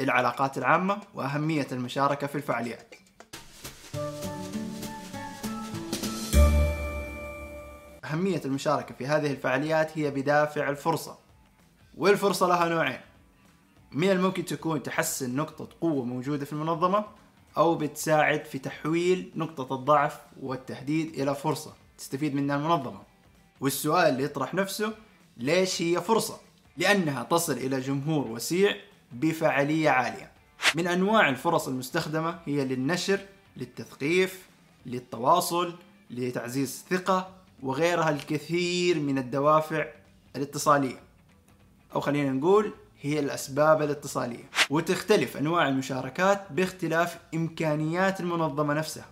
العلاقات العامة وأهمية المشاركة في الفعاليات. أهمية المشاركة في هذه الفعاليات هي بدافع الفرصة والفرصة لها نوعين. من الممكن تكون تحسن نقطة قوة موجودة في المنظمة أو بتساعد في تحويل نقطة الضعف والتهديد إلى فرصة تستفيد منها المنظمة. والسؤال اللي يطرح نفسه ليش هي فرصة؟ لأنها تصل إلى جمهور وسيع بفعالية عالية. من أنواع الفرص المستخدمة هي للنشر للتثقيف للتواصل لتعزيز الثقة وغيرها الكثير من الدوافع الاتصالية. أو خلينا نقول هي الأسباب الاتصالية. وتختلف أنواع المشاركات باختلاف إمكانيات المنظمة نفسها.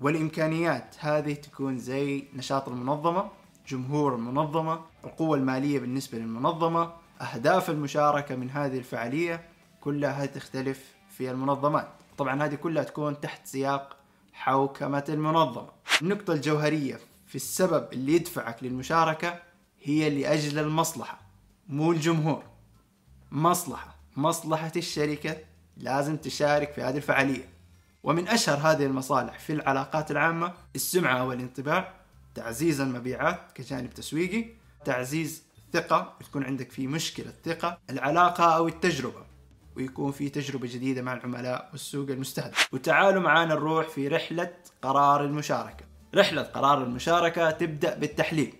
والإمكانيات هذه تكون زي نشاط المنظمة جمهور المنظمة القوة المالية بالنسبة للمنظمة أهداف المشاركة من هذه الفعالية كلها تختلف في المنظمات. طبعا هذه كلها تكون تحت سياق حوكمة المنظمة. النقطة الجوهرية في السبب اللي يدفعك للمشاركة هي لأجل المصلحة مو الجمهور. مصلحة مصلحة الشركة لازم تشارك في هذه الفعالية. ومن أشهر هذه المصالح في العلاقات العامة السمعة والانطباع تعزيز المبيعات كجانب تسويقي تعزيز ثقة تكون عندك في مشكلة ثقة العلاقة أو التجربة. ويكون في تجربة جديدة مع العملاء والسوق المستهدف. وتعالوا معانا نروح في رحلة قرار المشاركة. رحلة قرار المشاركة تبدأ بالتحليل.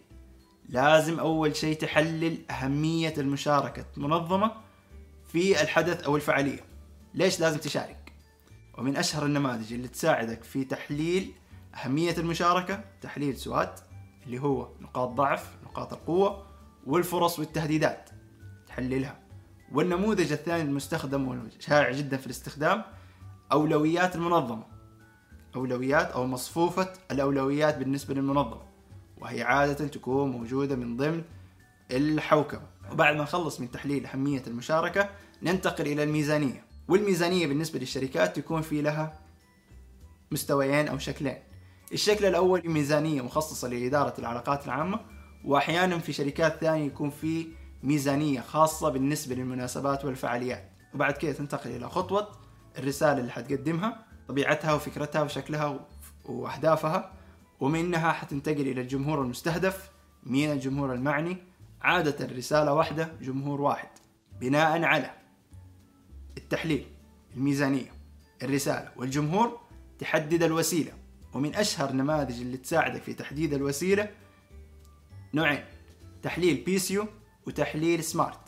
لازم أول شيء تحلل أهمية المشاركة منظمة في الحدث أو الفعالية. ليش لازم تشارك؟ ومن أشهر النماذج اللي تساعدك في تحليل أهمية المشاركة تحليل سوات اللي هو نقاط ضعف نقاط القوة والفرص والتهديدات تحللها. والنموذج الثاني المستخدم والشائع جدا في الاستخدام أولويات المنظمة. أولويات أو مصفوفة الأولويات بالنسبة للمنظمة. وهي عادة تكون موجودة من ضمن الحوكمة. وبعد ما نخلص من تحليل أهمية المشاركة ننتقل إلى الميزانية. والميزانية بالنسبة للشركات تكون في لها مستويين أو شكلين. الشكل الأول ميزانية مخصصة لإدارة العلاقات العامة وأحيانا في شركات ثانية يكون في ميزانية خاصة بالنسبة للمناسبات والفعاليات. وبعد كده تنتقل إلى خطوة الرسالة اللي حتقدمها طبيعتها وفكرتها وشكلها وأهدافها ومنها حتنتقل إلى الجمهور المستهدف مين الجمهور المعني. عادة رسالة واحدة جمهور واحد. بناء على التحليل الميزانية الرسالة والجمهور تحدد الوسيلة. ومن أشهر نماذج اللي تساعدك في تحديد الوسيلة نوعين تحليل بيسيو وتحليل سمارت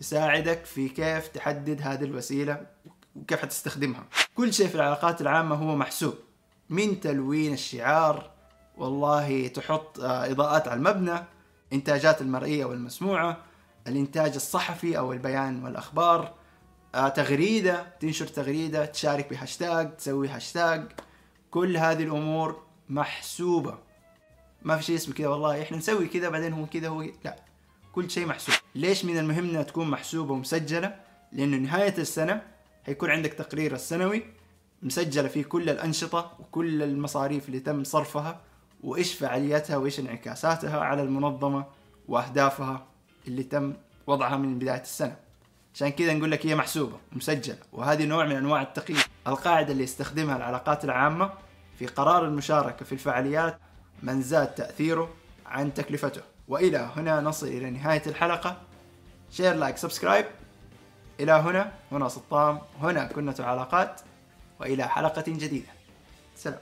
تساعدك في كيف تحدد هذه الوسيلة وكيف حتستخدمها. كل شيء في العلاقات العامة هو محسوب. من تلوين الشعار والله تحط آه، إضاءات على المبنى إنتاجات المرئية والمسموعة الإنتاج الصحفي أو البيان والأخبار آه، تغريدة تنشر تغريدة تشارك بهاشتاج تسوي هاشتاج كل هذه الأمور محسوبة. ما في شيء اسمه كذا والله إحنا نسوي كذا بعدين هو كذا هو لا. كل شيء محسوب. ليش من المهم إنها تكون محسوبة ومسجلة؟ لأنه نهاية السنة حيكون عندك تقرير السنوي مسجلة فيه كل الأنشطة وكل المصاريف اللي تم صرفها وإيش فعاليتها وإيش انعكاساتها على المنظمة وأهدافها اللي تم وضعها من بداية السنة. عشان كذا نقول لك هي محسوبة ومسجلة وهذه نوع من أنواع التقييم القاعدة اللي يستخدمها العلاقات العامة في قرار المشاركة في الفعاليات من زاد تأثيره عن تكلفته. وإلى هنا نصل إلى نهاية الحلقة. share like subscribe إلى هنا هنا سطام هنا كنة علاقات وإلى حلقة جديدة. سلام.